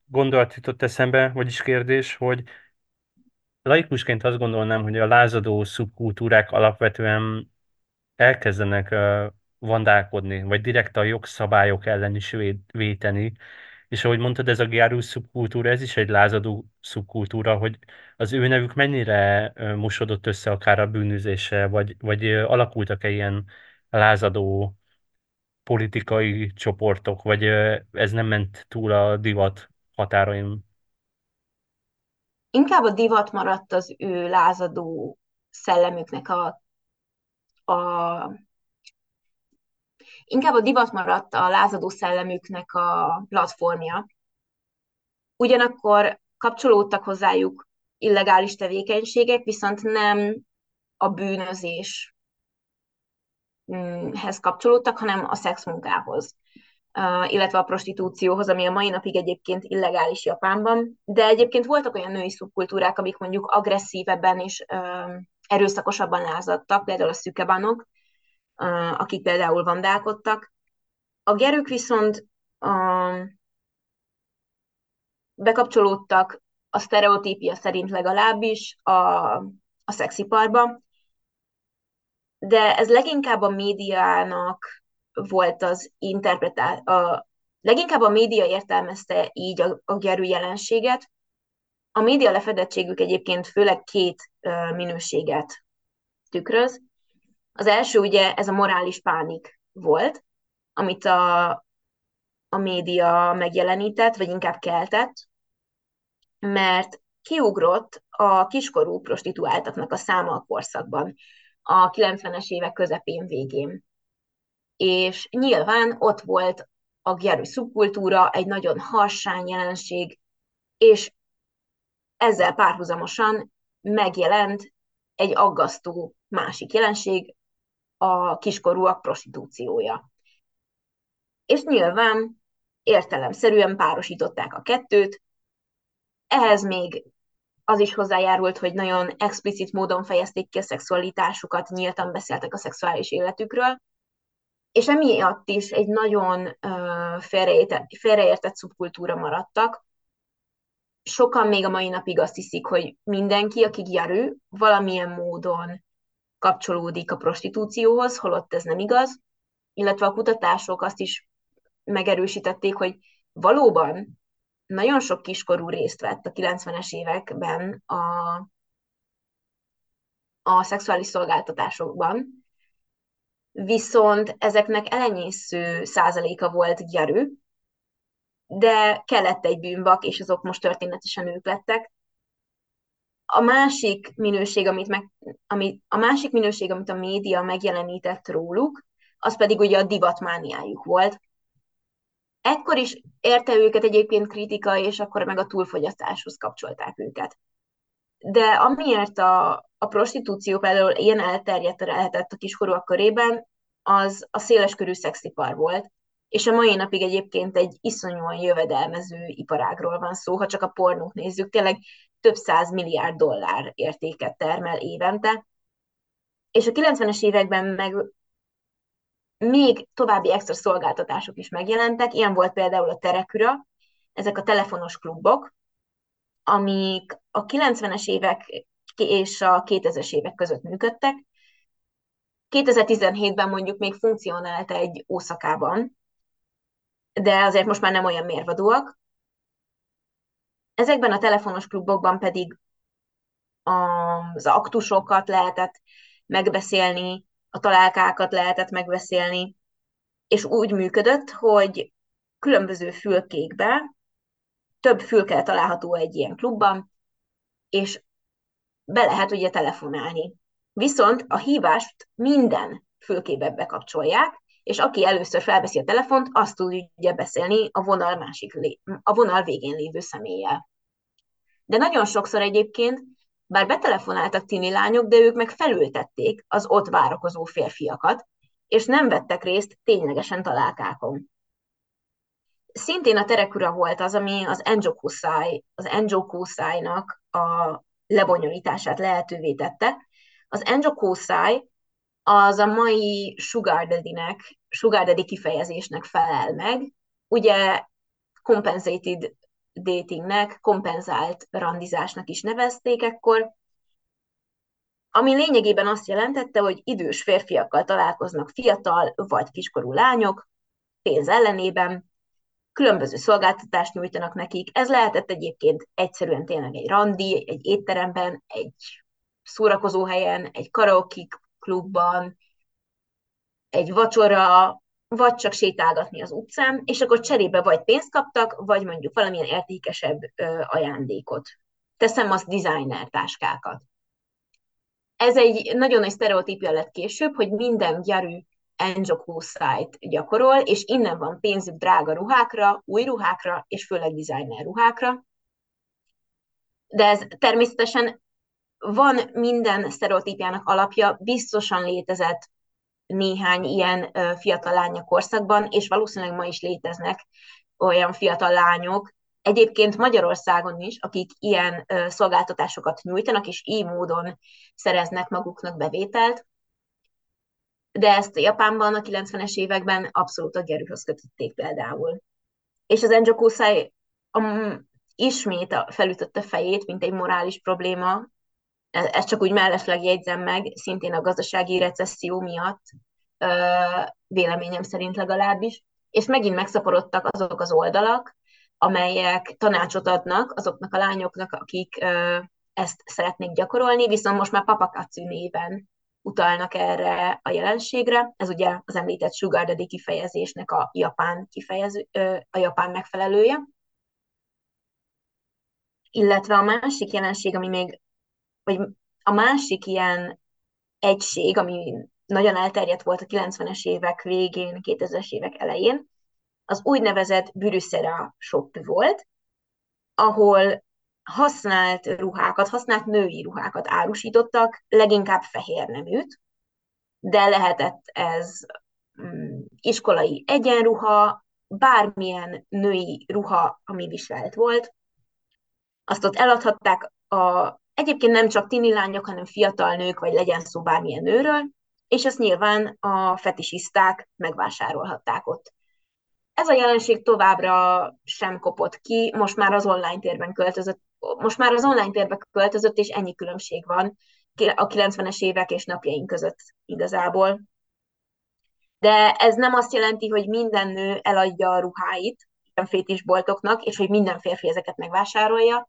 gondolat jutott eszembe, vagyis kérdés, hogy laikusként azt gondolnám, hogy a lázadó szubkultúrák alapvetően elkezdenek vandálkodni, vagy direkt a jogszabályok ellen is vé- véteni, és ahogy mondtad, ez a gyárú szubkultúra, ez is egy lázadó szubkultúra, hogy az ő nevük mennyire mosodott össze akár a bűnözéssel, vagy, vagy alakultak-e ilyen lázadó politikai csoportok, vagy ez nem ment túl a divat határain? Inkább a divat maradt az ő lázadó szellemüknek a, a inkább a divat maradt a lázadó szellemüknek a platformja. Ugyanakkor kapcsolódtak hozzájuk illegális tevékenységek, viszont nem a bűnözéshez kapcsolódtak, hanem a szexmunkához, illetve a prostitúcióhoz, ami a mai napig egyébként illegális Japánban. De egyébként voltak olyan női szubkultúrák, amik mondjuk agresszívebben és erőszakosabban lázadtak, például a szükebanok, akik például vandálkodtak. A gerők viszont uh, bekapcsolódtak a sztereotípia szerint legalábbis a, a szexiparba, de ez leginkább a médiának volt az interpretál, a, leginkább a média értelmezte így a, a gerű jelenséget. A média lefedettségük egyébként főleg két uh, minőséget tükröz. Az első ugye ez a morális pánik volt, amit a, a média megjelenített, vagy inkább keltett, mert kiugrott a kiskorú prostituáltaknak a száma a korszakban, a 90-es évek közepén végén. És nyilván ott volt a gyerű szubkultúra, egy nagyon harsány jelenség, és ezzel párhuzamosan megjelent egy aggasztó másik jelenség, a kiskorúak prostitúciója. És nyilván értelemszerűen párosították a kettőt, ehhez még az is hozzájárult, hogy nagyon explicit módon fejezték ki a szexualitásukat, nyíltan beszéltek a szexuális életükről, és emiatt is egy nagyon uh, félreértett, félreértett szubkultúra maradtak. Sokan még a mai napig azt hiszik, hogy mindenki, aki gyarű, valamilyen módon kapcsolódik a prostitúcióhoz, holott ez nem igaz, illetve a kutatások azt is megerősítették, hogy valóban nagyon sok kiskorú részt vett a 90-es években a, a szexuális szolgáltatásokban, viszont ezeknek elenyésző százaléka volt gyerű, de kellett egy bűnbak, és azok most történetesen ők lettek. A másik minőség, amit, meg, amit, a másik minőség, amit a média megjelenített róluk, az pedig ugye a divatmániájuk volt. Ekkor is érte őket egyébként kritika, és akkor meg a túlfogyasztáshoz kapcsolták őket. De amiért a, a prostitúció például ilyen elterjedt lehetett a kiskorúak körében, az a széleskörű szexipar volt, és a mai napig egyébként egy iszonyúan jövedelmező iparágról van szó, ha csak a pornót nézzük, tényleg több száz milliárd dollár értéket termel évente, és a 90-es években meg még további extra szolgáltatások is megjelentek, ilyen volt például a Tereküra, ezek a telefonos klubok, amik a 90-es évek és a 2000-es évek között működtek. 2017-ben mondjuk még funkcionált egy Ószakában, de azért most már nem olyan mérvadóak. Ezekben a telefonos klubokban pedig az aktusokat lehetett megbeszélni, a találkákat lehetett megbeszélni, és úgy működött, hogy különböző fülkékbe, több fülke található egy ilyen klubban, és be lehet ugye telefonálni. Viszont a hívást minden fülkébe bekapcsolják, és aki először felveszi a telefont, azt tudja beszélni a vonal, másik, a vonal végén lévő személlyel. De nagyon sokszor egyébként bár betelefonáltak tini lányok, de ők meg felültették az ott várakozó férfiakat, és nem vettek részt ténylegesen találkákon. Szintén a terekura volt az, ami az Enjokusai, az Enjokusai-nak a lebonyolítását lehetővé tette. Az Enjokusai az a mai sugar daddy-nek, sugar daddy kifejezésnek felel meg. Ugye compensated datingnek, kompenzált randizásnak is nevezték ekkor, ami lényegében azt jelentette, hogy idős férfiakkal találkoznak fiatal vagy kiskorú lányok, pénz ellenében, különböző szolgáltatást nyújtanak nekik. Ez lehetett egyébként egyszerűen tényleg egy randi, egy étteremben, egy szórakozóhelyen, egy karaoke klubban, egy vacsora, vagy csak sétálgatni az utcán, és akkor cserébe vagy pénzt kaptak, vagy mondjuk valamilyen értékesebb ajándékot. Teszem azt designer táskákat. Ez egy nagyon nagy sztereotípia lett később, hogy minden gyarű Enjokó szájt gyakorol, és innen van pénzük drága ruhákra, új ruhákra, és főleg designer ruhákra. De ez természetesen van minden sztereotípiának alapja, biztosan létezett néhány ilyen fiatal lánya korszakban, és valószínűleg ma is léteznek olyan fiatal lányok, egyébként Magyarországon is, akik ilyen szolgáltatásokat nyújtanak, és így módon szereznek maguknak bevételt, de ezt Japánban a 90-es években abszolút a gerűhöz kötötték például. És az Enjo Kusai um, ismét felütötte fejét, mint egy morális probléma, ezt csak úgy mellesleg jegyzem meg, szintén a gazdasági recesszió miatt, véleményem szerint legalábbis, és megint megszaporodtak azok az oldalak, amelyek tanácsot adnak azoknak a lányoknak, akik ezt szeretnék gyakorolni, viszont most már papakatszű néven utalnak erre a jelenségre. Ez ugye az említett sugar daddy kifejezésnek a japán, kifejező, a japán megfelelője. Illetve a másik jelenség, ami még vagy a másik ilyen egység, ami nagyon elterjedt volt a 90-es évek végén, 2000-es évek elején, az úgynevezett Brüsszera shop volt, ahol használt ruhákat, használt női ruhákat árusítottak, leginkább fehér neműt, de lehetett ez mm, iskolai egyenruha, bármilyen női ruha, ami viselt volt. Azt ott eladhatták a Egyébként nem csak tini lányok, hanem fiatal nők, vagy legyen szó bármilyen nőről, és ezt nyilván a fetisiszták megvásárolhatták ott. Ez a jelenség továbbra sem kopott ki, most már az online térben költözött, most már az online térbe költözött, és ennyi különbség van a 90-es évek és napjaink között igazából. De ez nem azt jelenti, hogy minden nő eladja a ruháit a fétisboltoknak, és hogy minden férfi ezeket megvásárolja.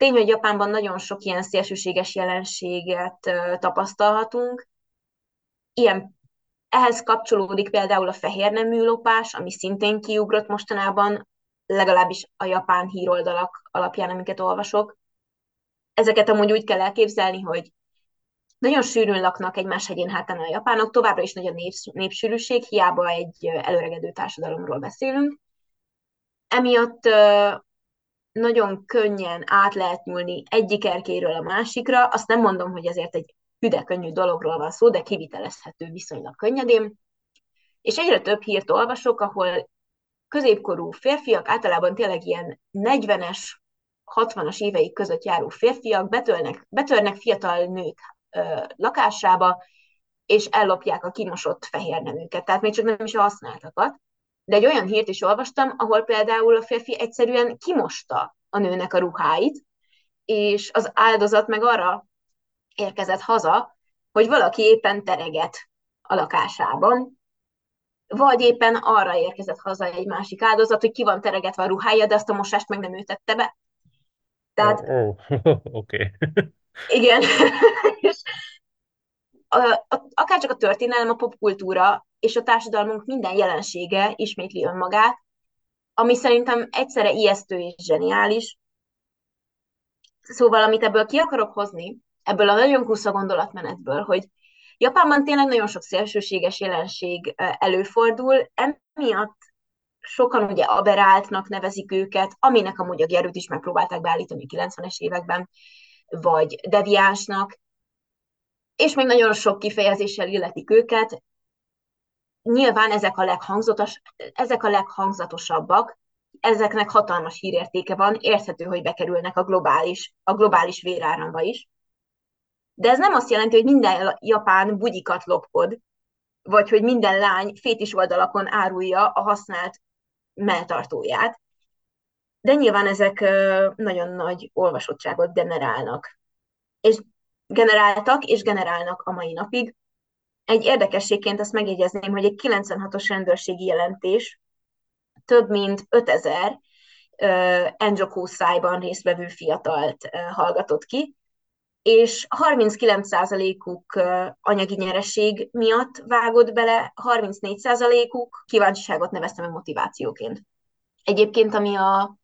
Tény, hogy Japánban nagyon sok ilyen szélsőséges jelenséget tapasztalhatunk. Ilyen ehhez kapcsolódik például a fehér nemű lopás, ami szintén kiugrott mostanában, legalábbis a japán híroldalak alapján, amiket olvasok. Ezeket amúgy úgy kell elképzelni, hogy nagyon sűrűn laknak egymás hegyén hátán a japánok, továbbra is nagy a népsz, népsűrűség, hiába egy előregedő társadalomról beszélünk. Emiatt nagyon könnyen át lehet nyúlni egyik erkéről a másikra. Azt nem mondom, hogy ezért egy hüde könnyű dologról van szó, de kivitelezhető viszonylag könnyedén. És egyre több hírt olvasok, ahol középkorú férfiak, általában tényleg ilyen 40-es, 60-as éveik között járó férfiak betörnek, betörnek fiatal nők ö, lakásába, és ellopják a kimosott fehér neműket, tehát még csak nem is a használtakat. De egy olyan hírt is olvastam, ahol például a férfi egyszerűen kimosta a nőnek a ruháit, és az áldozat meg arra érkezett haza, hogy valaki éppen tereget a lakásában, vagy éppen arra érkezett haza egy másik áldozat, hogy ki van teregetve a ruhája, de azt a mosást meg nem ültette be. Tehát... Oh, oh. Oké. Okay. igen. és akár csak a történelem, a popkultúra és a társadalmunk minden jelensége ismétli önmagát, ami szerintem egyszerre ijesztő és zseniális. Szóval, amit ebből ki akarok hozni, ebből a nagyon kusza gondolatmenetből, hogy Japánban tényleg nagyon sok szélsőséges jelenség előfordul, emiatt sokan ugye aberáltnak nevezik őket, aminek amúgy a Gerőt is megpróbálták beállítani a 90-es években, vagy deviánsnak, és még nagyon sok kifejezéssel illetik őket. Nyilván ezek a, leghangzatos, ezek a leghangzatosabbak, ezeknek hatalmas hírértéke van, érthető, hogy bekerülnek a globális, a globális véráramba is. De ez nem azt jelenti, hogy minden japán bugyikat lopkod, vagy hogy minden lány fétis oldalakon árulja a használt melltartóját. De nyilván ezek nagyon nagy olvasottságot generálnak. És generáltak és generálnak a mai napig. Egy érdekességként azt megjegyezném, hogy egy 96-os rendőrségi jelentés több mint 5000 uh, Enjokó szájban résztvevő fiatalt hallgatott ki, és 39%-uk anyagi nyereség miatt vágott bele, 34%-uk kíváncsiságot neveztem a motivációként. Egyébként, ami a,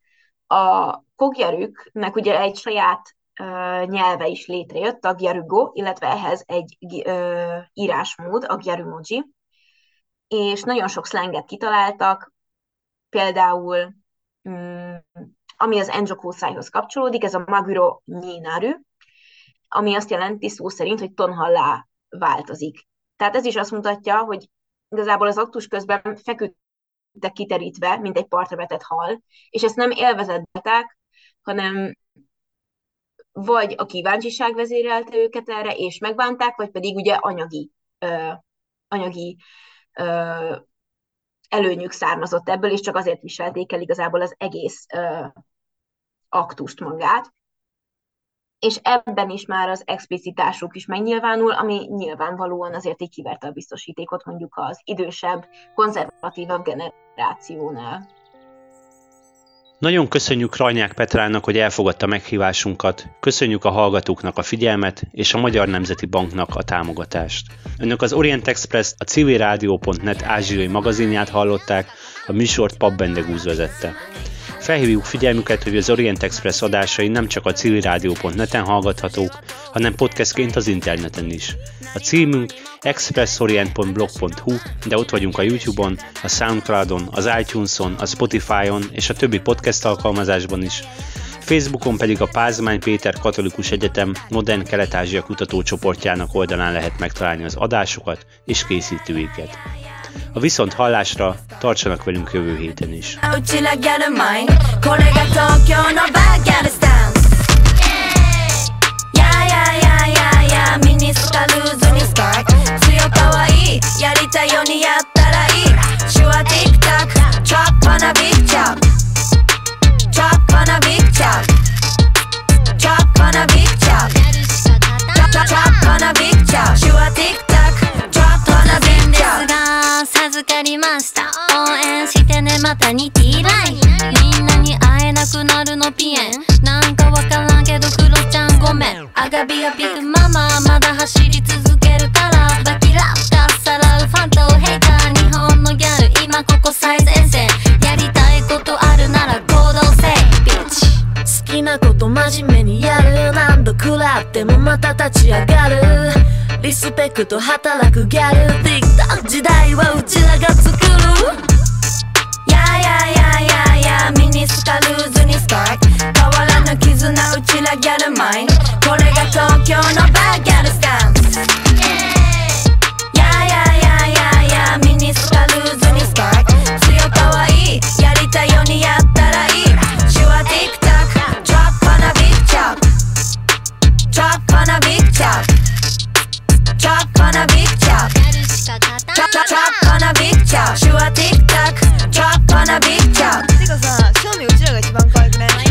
a kogjerüknek ugye egy saját nyelve is létrejött, a gyarugo, illetve ehhez egy írásmód, a gyarumoji, és nagyon sok szlenget kitaláltak, például um, ami az Enjokó szájhoz kapcsolódik, ez a Maguro Nyinaru, ami azt jelenti szó szerint, hogy tonhallá változik. Tehát ez is azt mutatja, hogy igazából az aktus közben feküdtek kiterítve, mint egy partra vetett hal, és ezt nem élvezettek, hanem vagy a kíváncsiság vezérelte őket erre, és megbánták, vagy pedig ugye anyagi, ö, anyagi ö, előnyük származott ebből, és csak azért viselték el igazából az egész ö, aktust magát és ebben is már az explicitásuk is megnyilvánul, ami nyilvánvalóan azért így kiverte a biztosítékot mondjuk az idősebb, konzervatívabb generációnál. Nagyon köszönjük Rajnyák Petrának, hogy elfogadta meghívásunkat, köszönjük a hallgatóknak a figyelmet és a Magyar Nemzeti Banknak a támogatást. Önök az Orient Express, a civilrádió.net ázsiai magazinját hallották, a műsort Pap Bendegúz vezette. Felhívjuk figyelmüket, hogy az Orient Express adásai nem csak a civilrádió.net-en hallgathatók, hanem podcastként az interneten is. A címünk expressorient.blog.hu, de ott vagyunk a YouTube-on, a Soundcloud-on, az iTunes-on, a Spotify-on és a többi podcast alkalmazásban is. Facebookon pedig a Pázmány Péter Katolikus Egyetem Modern Kelet-Ázsia kutatócsoportjának oldalán lehet megtalálni az adásokat és készítőiket. A viszont hallásra tartsanak velünk jövő héten is. ミニスカルーズにスカー強かわいい。やりたいようにやったらいい。手話 TikTok チョッパなビッチョップチョッパなビッチャップチョッパなビッチャップチョッパなビッチャップ手話ィックタック。チョッパなビッチャップが授かりました応援してねまたにー。ラインみんなに会えなくなるのピエンなんかゃんごめんアガビアビッグママまだ走り続けるからバキラッカッサラウファントヘイター日本のギャル今ここ最前線。やりたいことあるなら行動せいビッチ好きなこと真面目にやる何度食らってもまた立ち上がる。リスペクト働くギャル TikTok 時代はうちらが作る。ミニスカルーズにスパイ。ク変わらぬ絆うちらギャルマイン。これが東京のバーギャルスタンス。やややややミニスカルーズにスパイ。ク強かわいい。やりたいようにやったらいい。手話 TikTok ドロップ on a big chop ドロップ on a big Chop on a big chop Chop chop chop on a big chop 手話 TikTok Chop on a big chop てかさ、正味うちらが一番可愛くない